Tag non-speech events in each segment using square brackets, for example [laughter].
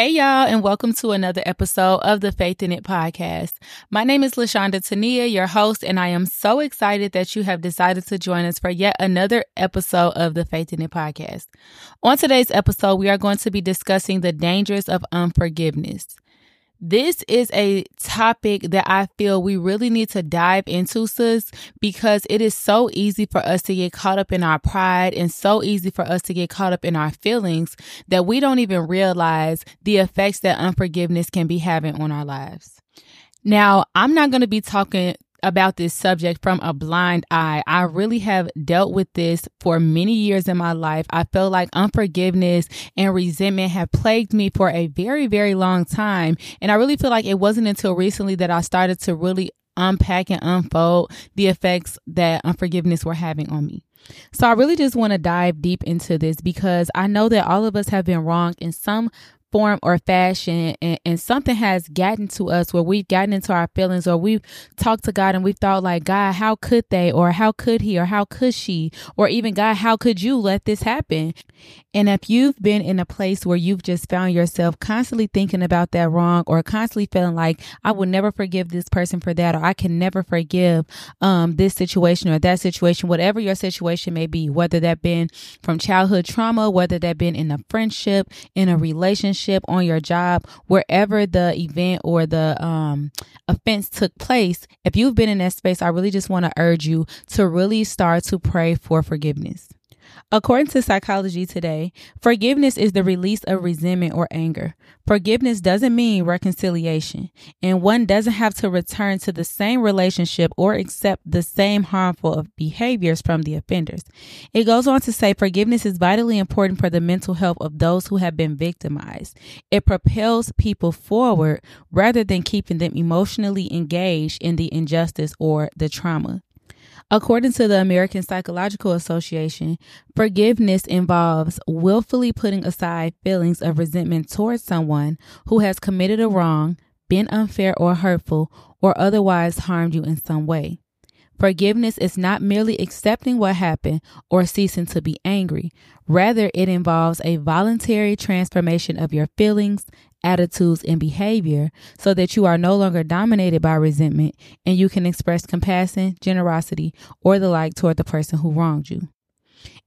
Hey, y'all, and welcome to another episode of the Faith in It podcast. My name is LeShawnda Tonia, your host, and I am so excited that you have decided to join us for yet another episode of the Faith in It podcast. On today's episode, we are going to be discussing the dangers of unforgiveness. This is a topic that I feel we really need to dive into, sis, because it is so easy for us to get caught up in our pride and so easy for us to get caught up in our feelings that we don't even realize the effects that unforgiveness can be having on our lives. Now, I'm not going to be talking about this subject from a blind eye. I really have dealt with this for many years in my life. I feel like unforgiveness and resentment have plagued me for a very, very long time. And I really feel like it wasn't until recently that I started to really unpack and unfold the effects that unforgiveness were having on me. So I really just want to dive deep into this because I know that all of us have been wrong in some form or fashion and, and, something has gotten to us where we've gotten into our feelings or we've talked to God and we thought like, God, how could they? or how could he? or how could she? or even God, how could you let this happen? And if you've been in a place where you've just found yourself constantly thinking about that wrong or constantly feeling like I will never forgive this person for that or I can never forgive um, this situation or that situation, whatever your situation may be, whether that been from childhood trauma, whether that been in a friendship, in a relationship, on your job, wherever the event or the um, offense took place, if you've been in that space, I really just want to urge you to really start to pray for forgiveness. According to Psychology Today, forgiveness is the release of resentment or anger. Forgiveness doesn't mean reconciliation, and one doesn't have to return to the same relationship or accept the same harmful behaviors from the offenders. It goes on to say forgiveness is vitally important for the mental health of those who have been victimized. It propels people forward rather than keeping them emotionally engaged in the injustice or the trauma. According to the American Psychological Association, forgiveness involves willfully putting aside feelings of resentment towards someone who has committed a wrong, been unfair or hurtful, or otherwise harmed you in some way. Forgiveness is not merely accepting what happened or ceasing to be angry. Rather, it involves a voluntary transformation of your feelings, attitudes, and behavior so that you are no longer dominated by resentment and you can express compassion, generosity, or the like toward the person who wronged you.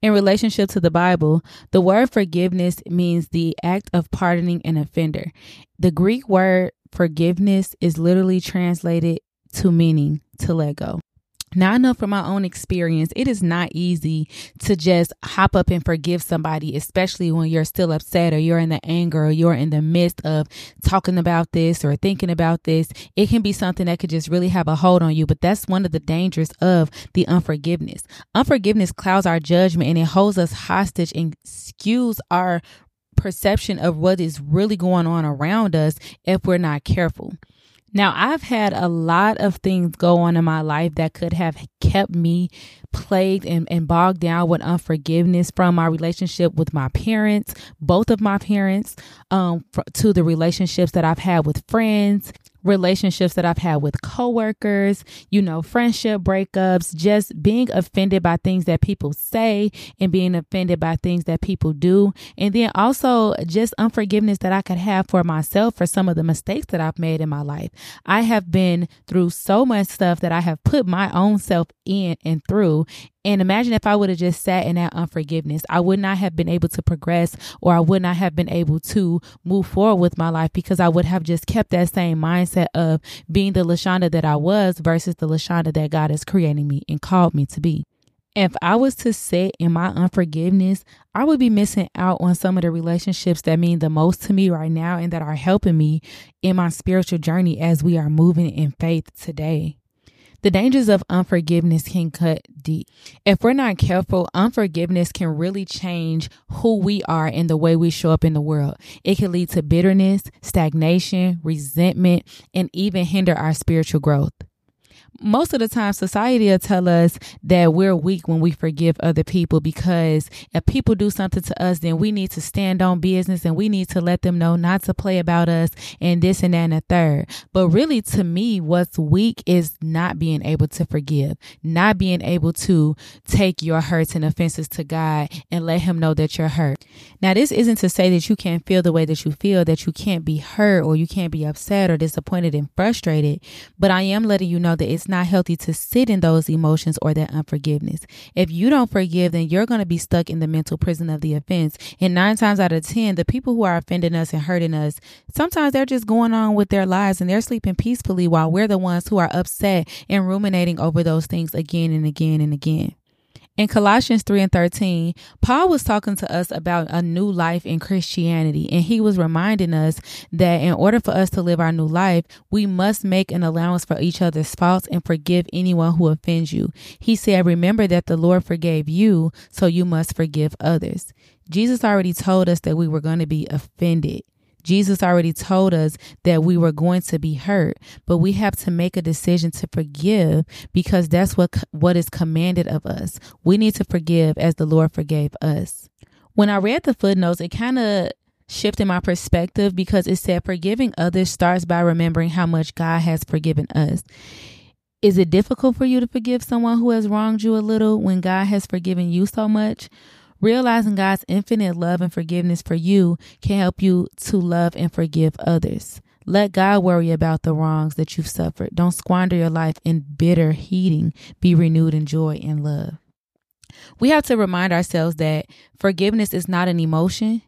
In relationship to the Bible, the word forgiveness means the act of pardoning an offender. The Greek word forgiveness is literally translated to meaning to let go. Now I know from my own experience, it is not easy to just hop up and forgive somebody, especially when you're still upset or you're in the anger or you're in the midst of talking about this or thinking about this. It can be something that could just really have a hold on you. But that's one of the dangers of the unforgiveness. Unforgiveness clouds our judgment and it holds us hostage and skews our perception of what is really going on around us if we're not careful. Now, I've had a lot of things go on in my life that could have kept me plagued and, and bogged down with unforgiveness from my relationship with my parents, both of my parents, um, to the relationships that I've had with friends, relationships that I've had with coworkers, you know, friendship breakups, just being offended by things that people say and being offended by things that people do. And then also just unforgiveness that I could have for myself for some of the mistakes that I've made in my life. I have been through so much stuff that I have put my own self in and through. And imagine if I would have just sat in that unforgiveness, I would not have been able to progress or I would not have been able to move forward with my life because I would have just kept that same mindset of being the LeShawnda that I was versus the LeShawnda that God is creating me and called me to be. If I was to sit in my unforgiveness, I would be missing out on some of the relationships that mean the most to me right now and that are helping me in my spiritual journey as we are moving in faith today. The dangers of unforgiveness can cut deep. If we're not careful, unforgiveness can really change who we are and the way we show up in the world. It can lead to bitterness, stagnation, resentment, and even hinder our spiritual growth. Most of the time society will tell us that we're weak when we forgive other people because if people do something to us then we need to stand on business and we need to let them know not to play about us and this and that and a third. But really to me what's weak is not being able to forgive not being able to take your hurts and offenses to god and let him know that you're hurt. Now this isn't to say that you can't feel the way that you feel that you can't be hurt or you can't be upset or disappointed and frustrated but i am letting you know that it's not healthy to sit in those emotions or that unforgiveness. If you don't forgive, then you're going to be stuck in the mental prison of the offense. And nine times out of 10, the people who are offending us and hurting us, sometimes they're just going on with their lives and they're sleeping peacefully while we're the ones who are upset and ruminating over those things again and again and again. In Colossians 3 and 13, Paul was talking to us about a new life in Christianity, and he was reminding us that in order for us to live our new life, we must make an allowance for each other's faults and forgive anyone who offends you. He said, Remember that the Lord forgave you, so you must forgive others. Jesus already told us that we were going to be offended. Jesus already told us that we were going to be hurt, but we have to make a decision to forgive because that's what what is commanded of us. We need to forgive as the Lord forgave us. When I read the footnotes, it kind of shifted my perspective because it said forgiving others starts by remembering how much God has forgiven us. Is it difficult for you to forgive someone who has wronged you a little when God has forgiven you so much? Realizing God's infinite love and forgiveness for you can help you to love and forgive others. Let God worry about the wrongs that you've suffered. Don't squander your life in bitter heating. Be renewed in joy and love. We have to remind ourselves that forgiveness is not an emotion,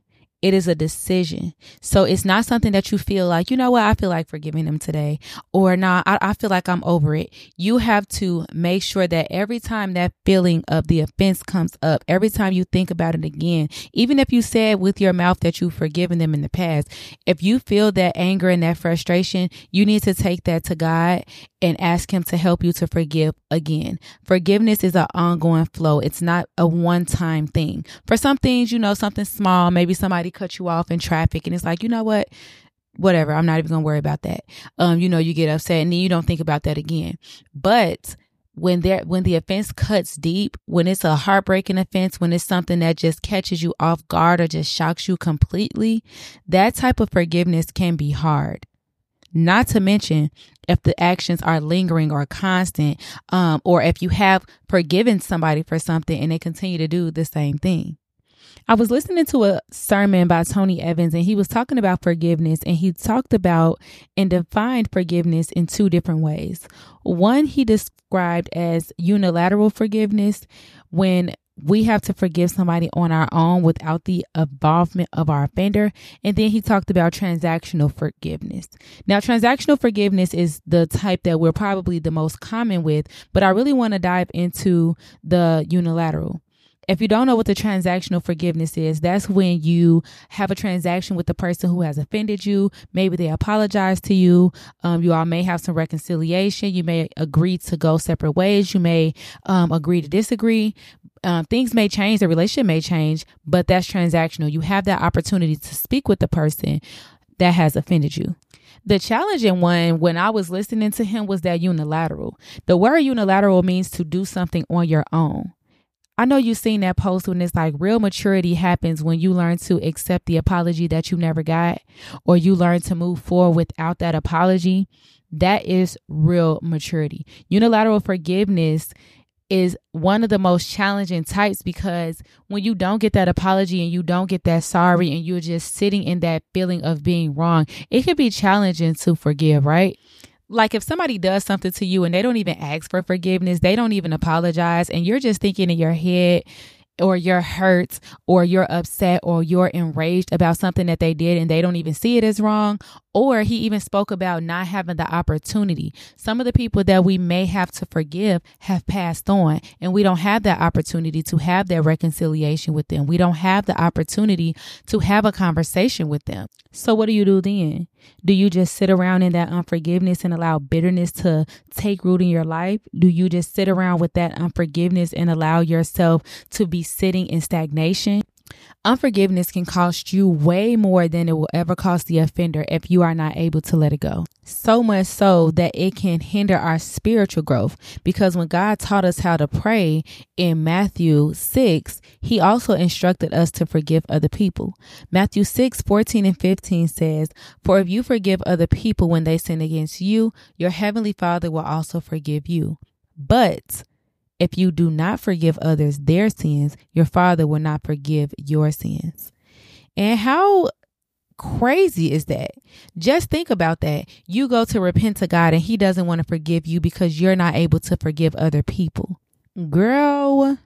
it is a decision. So it's not something that you feel like, you know what, I feel like forgiving them today, or nah, I, I feel like I'm over it. You have to make sure that every time that feeling of the offense comes up, every time you think about it again, even if you said with your mouth that you've forgiven them in the past, if you feel that anger and that frustration, you need to take that to God and ask Him to help you to forgive again. Forgiveness is an ongoing flow. It's not a one time thing. For some things, you know, something small, maybe somebody cut you off in traffic and it's like, you know what? Whatever. I'm not even going to worry about that. Um, you know, you get upset and then you don't think about that again. But when there when the offense cuts deep, when it's a heartbreaking offense, when it's something that just catches you off guard or just shocks you completely, that type of forgiveness can be hard. Not to mention if the actions are lingering or constant, um, or if you have forgiven somebody for something and they continue to do the same thing. I was listening to a sermon by Tony Evans and he was talking about forgiveness and he talked about and defined forgiveness in two different ways. One he described as unilateral forgiveness when we have to forgive somebody on our own without the involvement of our offender. And then he talked about transactional forgiveness. Now, transactional forgiveness is the type that we're probably the most common with, but I really want to dive into the unilateral if you don't know what the transactional forgiveness is, that's when you have a transaction with the person who has offended you. Maybe they apologize to you. Um, you all may have some reconciliation. You may agree to go separate ways. You may um, agree to disagree. Uh, things may change, the relationship may change, but that's transactional. You have that opportunity to speak with the person that has offended you. The challenging one when I was listening to him was that unilateral. The word unilateral means to do something on your own. I know you've seen that post when it's like real maturity happens when you learn to accept the apology that you never got, or you learn to move forward without that apology. That is real maturity. Unilateral forgiveness is one of the most challenging types because when you don't get that apology and you don't get that sorry and you're just sitting in that feeling of being wrong, it can be challenging to forgive, right? Like if somebody does something to you and they don't even ask for forgiveness, they don't even apologize, and you're just thinking in your head, or you're hurt or you're upset or you're enraged about something that they did and they don't even see it as wrong. Or he even spoke about not having the opportunity. Some of the people that we may have to forgive have passed on, and we don't have that opportunity to have that reconciliation with them. We don't have the opportunity to have a conversation with them. So, what do you do then? Do you just sit around in that unforgiveness and allow bitterness to take root in your life? Do you just sit around with that unforgiveness and allow yourself to be sitting in stagnation? Unforgiveness can cost you way more than it will ever cost the offender if you are not able to let it go. So much so that it can hinder our spiritual growth because when God taught us how to pray in Matthew 6, he also instructed us to forgive other people. Matthew 6, 14 and 15 says, For if you forgive other people when they sin against you, your heavenly Father will also forgive you. But if you do not forgive others their sins, your Father will not forgive your sins. And how crazy is that? Just think about that. You go to repent to God and He doesn't want to forgive you because you're not able to forgive other people. Girl,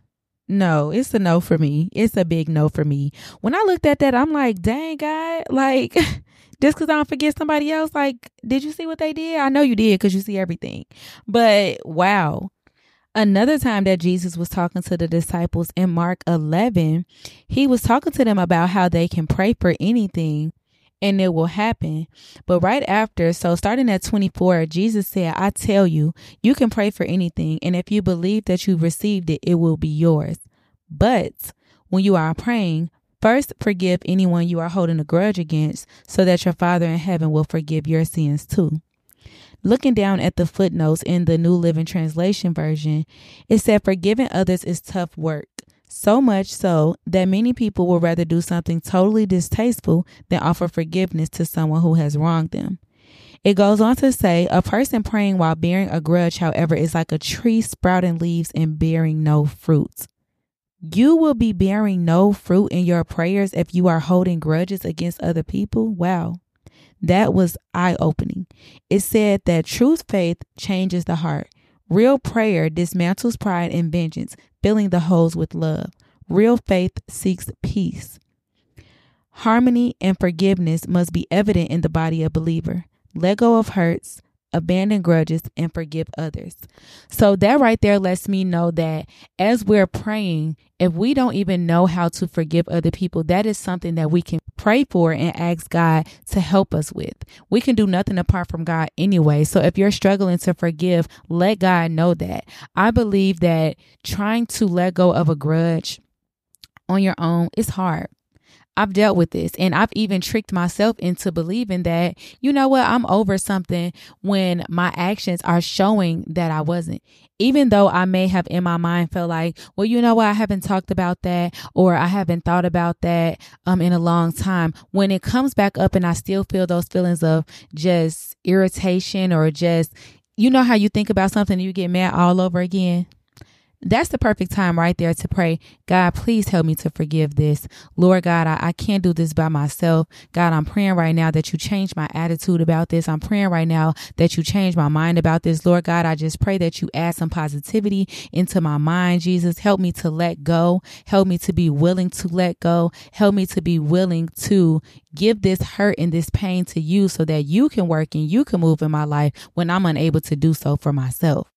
no, it's a no for me. It's a big no for me. When I looked at that, I'm like, dang, God, like, [laughs] just because I don't forget somebody else, like, did you see what they did? I know you did because you see everything. But wow Another time that Jesus was talking to the disciples in Mark 11, he was talking to them about how they can pray for anything and it will happen. But right after, so starting at 24, Jesus said, I tell you, you can pray for anything. And if you believe that you've received it, it will be yours. But when you are praying, first forgive anyone you are holding a grudge against so that your Father in heaven will forgive your sins too. Looking down at the footnotes in the New Living Translation version, it said forgiving others is tough work. So much so that many people will rather do something totally distasteful than offer forgiveness to someone who has wronged them. It goes on to say a person praying while bearing a grudge, however, is like a tree sprouting leaves and bearing no fruit. You will be bearing no fruit in your prayers if you are holding grudges against other people. Wow. That was eye opening. It said that truth faith changes the heart. Real prayer dismantles pride and vengeance, filling the holes with love. Real faith seeks peace. Harmony and forgiveness must be evident in the body of believer. Let go of hurts, abandon grudges, and forgive others. So that right there lets me know that as we're praying, if we don't even know how to forgive other people, that is something that we can pray for and ask God to help us with. We can do nothing apart from God anyway. So if you're struggling to forgive, let God know that. I believe that trying to let go of a grudge on your own is hard. I've dealt with this and I've even tricked myself into believing that, you know what, I'm over something when my actions are showing that I wasn't. Even though I may have in my mind felt like, well, you know what, I haven't talked about that or I haven't thought about that um in a long time. When it comes back up and I still feel those feelings of just irritation or just you know how you think about something and you get mad all over again? That's the perfect time right there to pray. God, please help me to forgive this. Lord God, I, I can't do this by myself. God, I'm praying right now that you change my attitude about this. I'm praying right now that you change my mind about this. Lord God, I just pray that you add some positivity into my mind. Jesus, help me to let go. Help me to be willing to let go. Help me to be willing to give this hurt and this pain to you so that you can work and you can move in my life when I'm unable to do so for myself.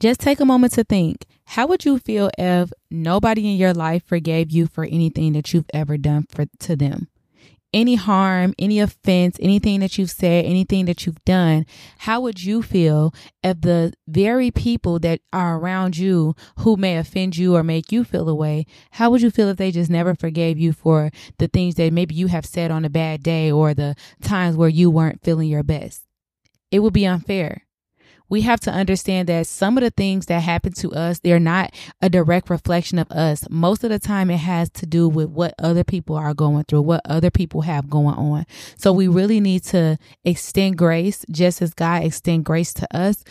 Just take a moment to think how would you feel if nobody in your life forgave you for anything that you've ever done for to them? Any harm, any offense, anything that you've said, anything that you've done, how would you feel if the very people that are around you who may offend you or make you feel away, how would you feel if they just never forgave you for the things that maybe you have said on a bad day or the times where you weren't feeling your best? It would be unfair we have to understand that some of the things that happen to us, they're not a direct reflection of us. Most of the time, it has to do with what other people are going through, what other people have going on. So we really need to extend grace just as God extend grace to us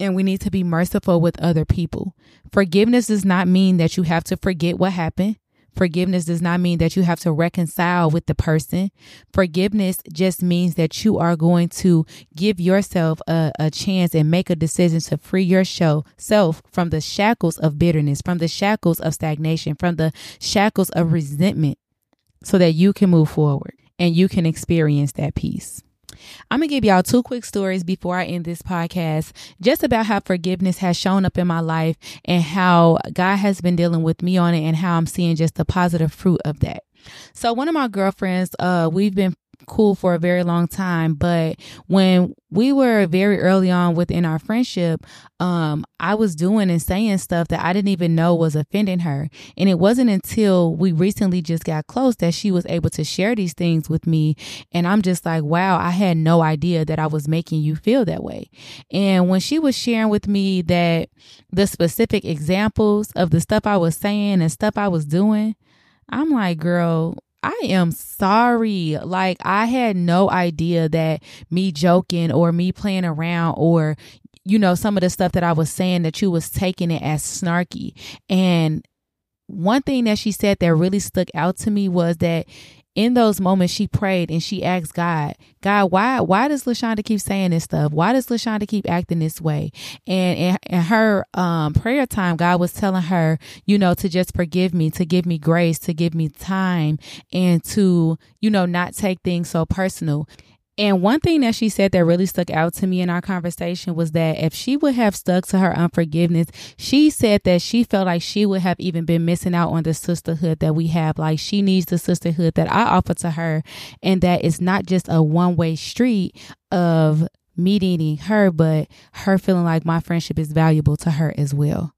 and we need to be merciful with other people. Forgiveness does not mean that you have to forget what happened. Forgiveness does not mean that you have to reconcile with the person. Forgiveness just means that you are going to give yourself a, a chance and make a decision to free your show, self from the shackles of bitterness, from the shackles of stagnation, from the shackles of resentment, so that you can move forward and you can experience that peace. I'm going to give y'all two quick stories before I end this podcast, just about how forgiveness has shown up in my life and how God has been dealing with me on it and how I'm seeing just the positive fruit of that. So one of my girlfriends, uh, we've been cool for a very long time. But when we were very early on within our friendship, um, I was doing and saying stuff that I didn't even know was offending her. And it wasn't until we recently just got close that she was able to share these things with me. And I'm just like, wow, I had no idea that I was making you feel that way. And when she was sharing with me that the specific examples of the stuff I was saying and stuff I was doing, I'm like, girl, I am sorry. Like, I had no idea that me joking or me playing around or, you know, some of the stuff that I was saying that you was taking it as snarky. And one thing that she said that really stuck out to me was that in those moments she prayed and she asked God, God, why why does LeShawnda keep saying this stuff? Why does LeShawnda keep acting this way? And in, in her um, prayer time, God was telling her, you know, to just forgive me, to give me grace, to give me time, and to, you know, not take things so personal. And one thing that she said that really stuck out to me in our conversation was that if she would have stuck to her unforgiveness, she said that she felt like she would have even been missing out on the sisterhood that we have. Like she needs the sisterhood that I offer to her, and that it's not just a one way street of me needing her, but her feeling like my friendship is valuable to her as well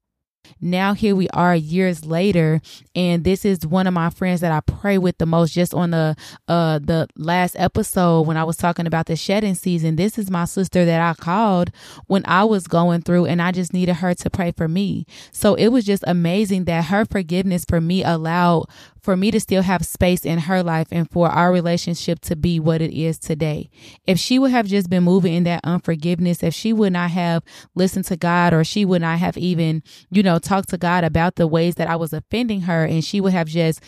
now here we are years later and this is one of my friends that I pray with the most just on the uh the last episode when I was talking about the shedding season this is my sister that I called when I was going through and I just needed her to pray for me so it was just amazing that her forgiveness for me allowed for me to still have space in her life and for our relationship to be what it is today. If she would have just been moving in that unforgiveness, if she would not have listened to God or she would not have even, you know, talked to God about the ways that I was offending her and she would have just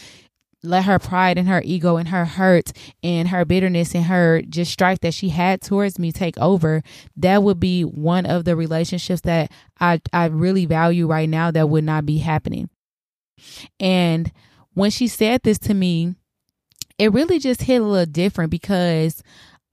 let her pride and her ego and her hurt and her bitterness and her just strife that she had towards me take over, that would be one of the relationships that I, I really value right now that would not be happening. And when she said this to me, it really just hit a little different because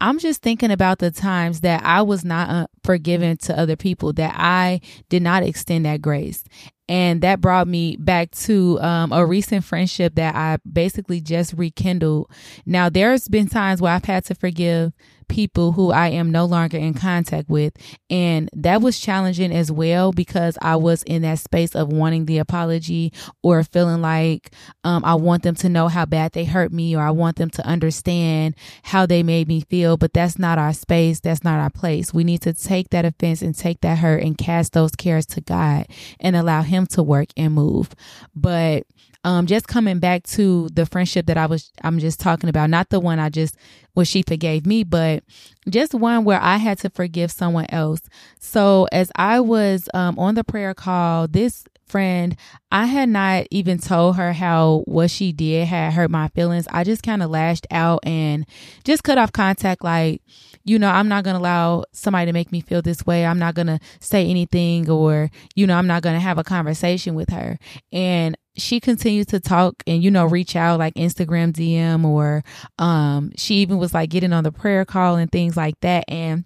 I'm just thinking about the times that I was not uh, forgiven to other people, that I did not extend that grace. And that brought me back to um, a recent friendship that I basically just rekindled. Now, there's been times where I've had to forgive people who I am no longer in contact with. And that was challenging as well because I was in that space of wanting the apology or feeling like um, I want them to know how bad they hurt me or I want them to understand how they made me feel. But that's not our space. That's not our place. We need to take that offense and take that hurt and cast those cares to God and allow Him to work and move. But um, just coming back to the friendship that I was, I'm just talking about, not the one I just, where she forgave me, but just one where I had to forgive someone else. So as I was um, on the prayer call, this friend, I had not even told her how what she did had hurt my feelings. I just kind of lashed out and just cut off contact. Like, you know, I'm not going to allow somebody to make me feel this way. I'm not going to say anything or, you know, I'm not going to have a conversation with her. And she continued to talk and you know reach out like Instagram DM or um she even was like getting on the prayer call and things like that and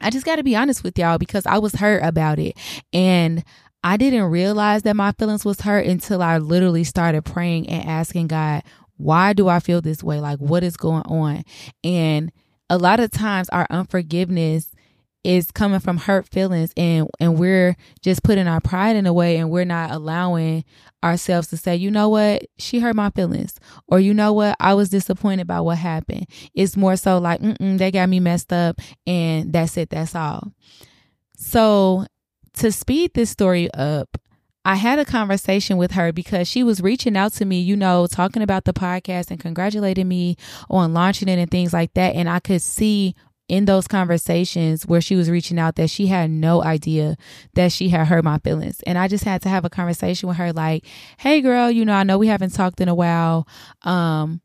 I just got to be honest with y'all because I was hurt about it and I didn't realize that my feelings was hurt until I literally started praying and asking God, why do I feel this way? Like what is going on? And a lot of times our unforgiveness is coming from hurt feelings and and we're just putting our pride in a way and we're not allowing ourselves to say you know what? She hurt my feelings. Or you know what? I was disappointed about what happened. It's more so like mm they got me messed up and that's it that's all. So to speed this story up I had a conversation with her because she was reaching out to me, you know, talking about the podcast and congratulating me on launching it and things like that. And I could see in those conversations where she was reaching out that she had no idea that she had hurt my feelings. And I just had to have a conversation with her like, "Hey girl, you know, I know we haven't talked in a while. Um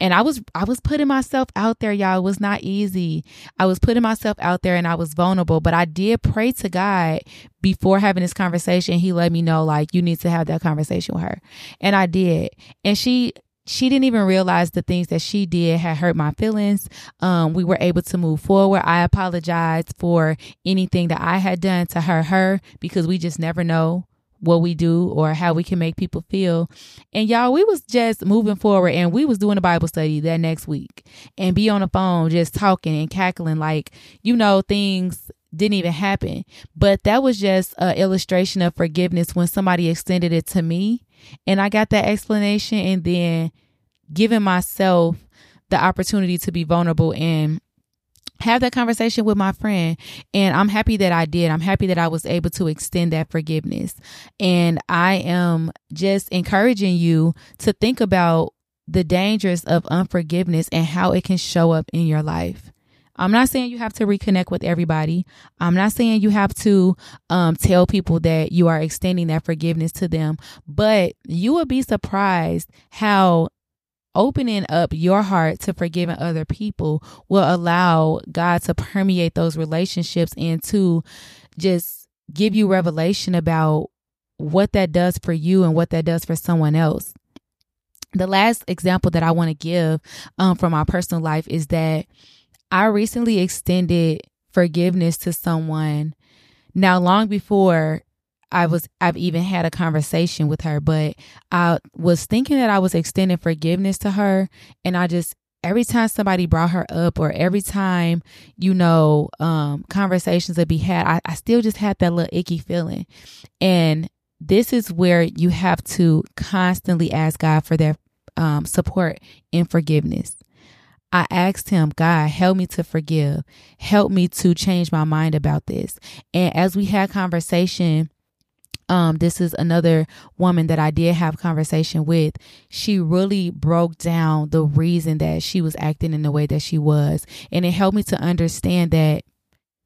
and I was I was putting myself out there, y'all. It was not easy. I was putting myself out there and I was vulnerable, but I did pray to God before having this conversation. He let me know like you need to have that conversation with her. And I did. And she she didn't even realize the things that she did had hurt my feelings. Um, we were able to move forward. I apologized for anything that I had done to hurt her because we just never know what we do or how we can make people feel. And y'all, we was just moving forward and we was doing a Bible study that next week and be on the phone just talking and cackling like, you know, things didn't even happen. But that was just an illustration of forgiveness when somebody extended it to me and I got that explanation and then giving myself the opportunity to be vulnerable and have that conversation with my friend. And I'm happy that I did. I'm happy that I was able to extend that forgiveness. And I am just encouraging you to think about the dangers of unforgiveness and how it can show up in your life. I'm not saying you have to reconnect with everybody. I'm not saying you have to um, tell people that you are extending that forgiveness to them, but you will be surprised how opening up your heart to forgiving other people will allow God to permeate those relationships and to just give you revelation about what that does for you and what that does for someone else. The last example that I want to give um, from my personal life is that I recently extended forgiveness to someone now long before I was I've even had a conversation with her, but I was thinking that I was extending forgiveness to her and I just every time somebody brought her up or every time, you know, um, conversations that be had, I, I still just had that little icky feeling. And this is where you have to constantly ask God for their um, support and forgiveness. I asked him, God, help me to forgive. Help me to change my mind about this. And as we had conversation, um, this is another woman that I did have conversation with. She really broke down the reason that she was acting in the way that she was. And it helped me to understand that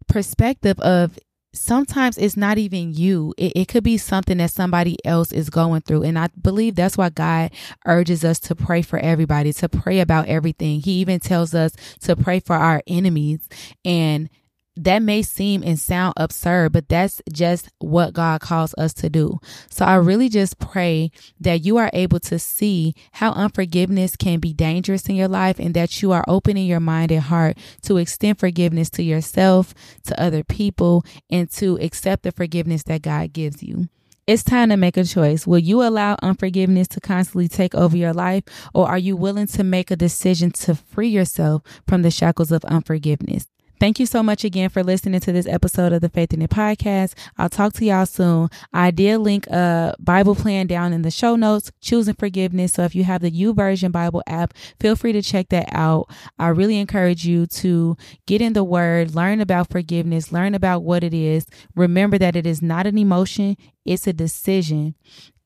perspective of sometimes it's not even you. It, it, could be something that somebody else is going through. And I believe that's why God urges us to pray for everybody, to pray about everything. He even tells us to pray for our enemies. And that may seem and sound absurd, but that's just what God calls us to do. So I really just pray that you are able to see how unforgiveness can be dangerous in your life and that you are opening your mind and heart to extend forgiveness to yourself, to other people, and to accept the forgiveness that God gives you. It's time to make a choice. Will you allow unforgiveness to constantly take over your life, or are you willing to make a decision to free yourself from the shackles of unforgiveness? Thank you so much again for listening to this episode of the Faith in It podcast. I'll talk to y'all soon. I did link a Bible plan down in the show notes, choosing forgiveness. So if you have the YouVersion Bible app, feel free to check that out. I really encourage you to get in the word, learn about forgiveness, learn about what it is. Remember that it is not an emotion, it's a decision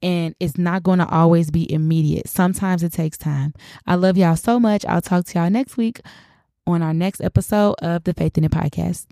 and it's not going to always be immediate. Sometimes it takes time. I love y'all so much. I'll talk to y'all next week on our next episode of the Faith in It podcast.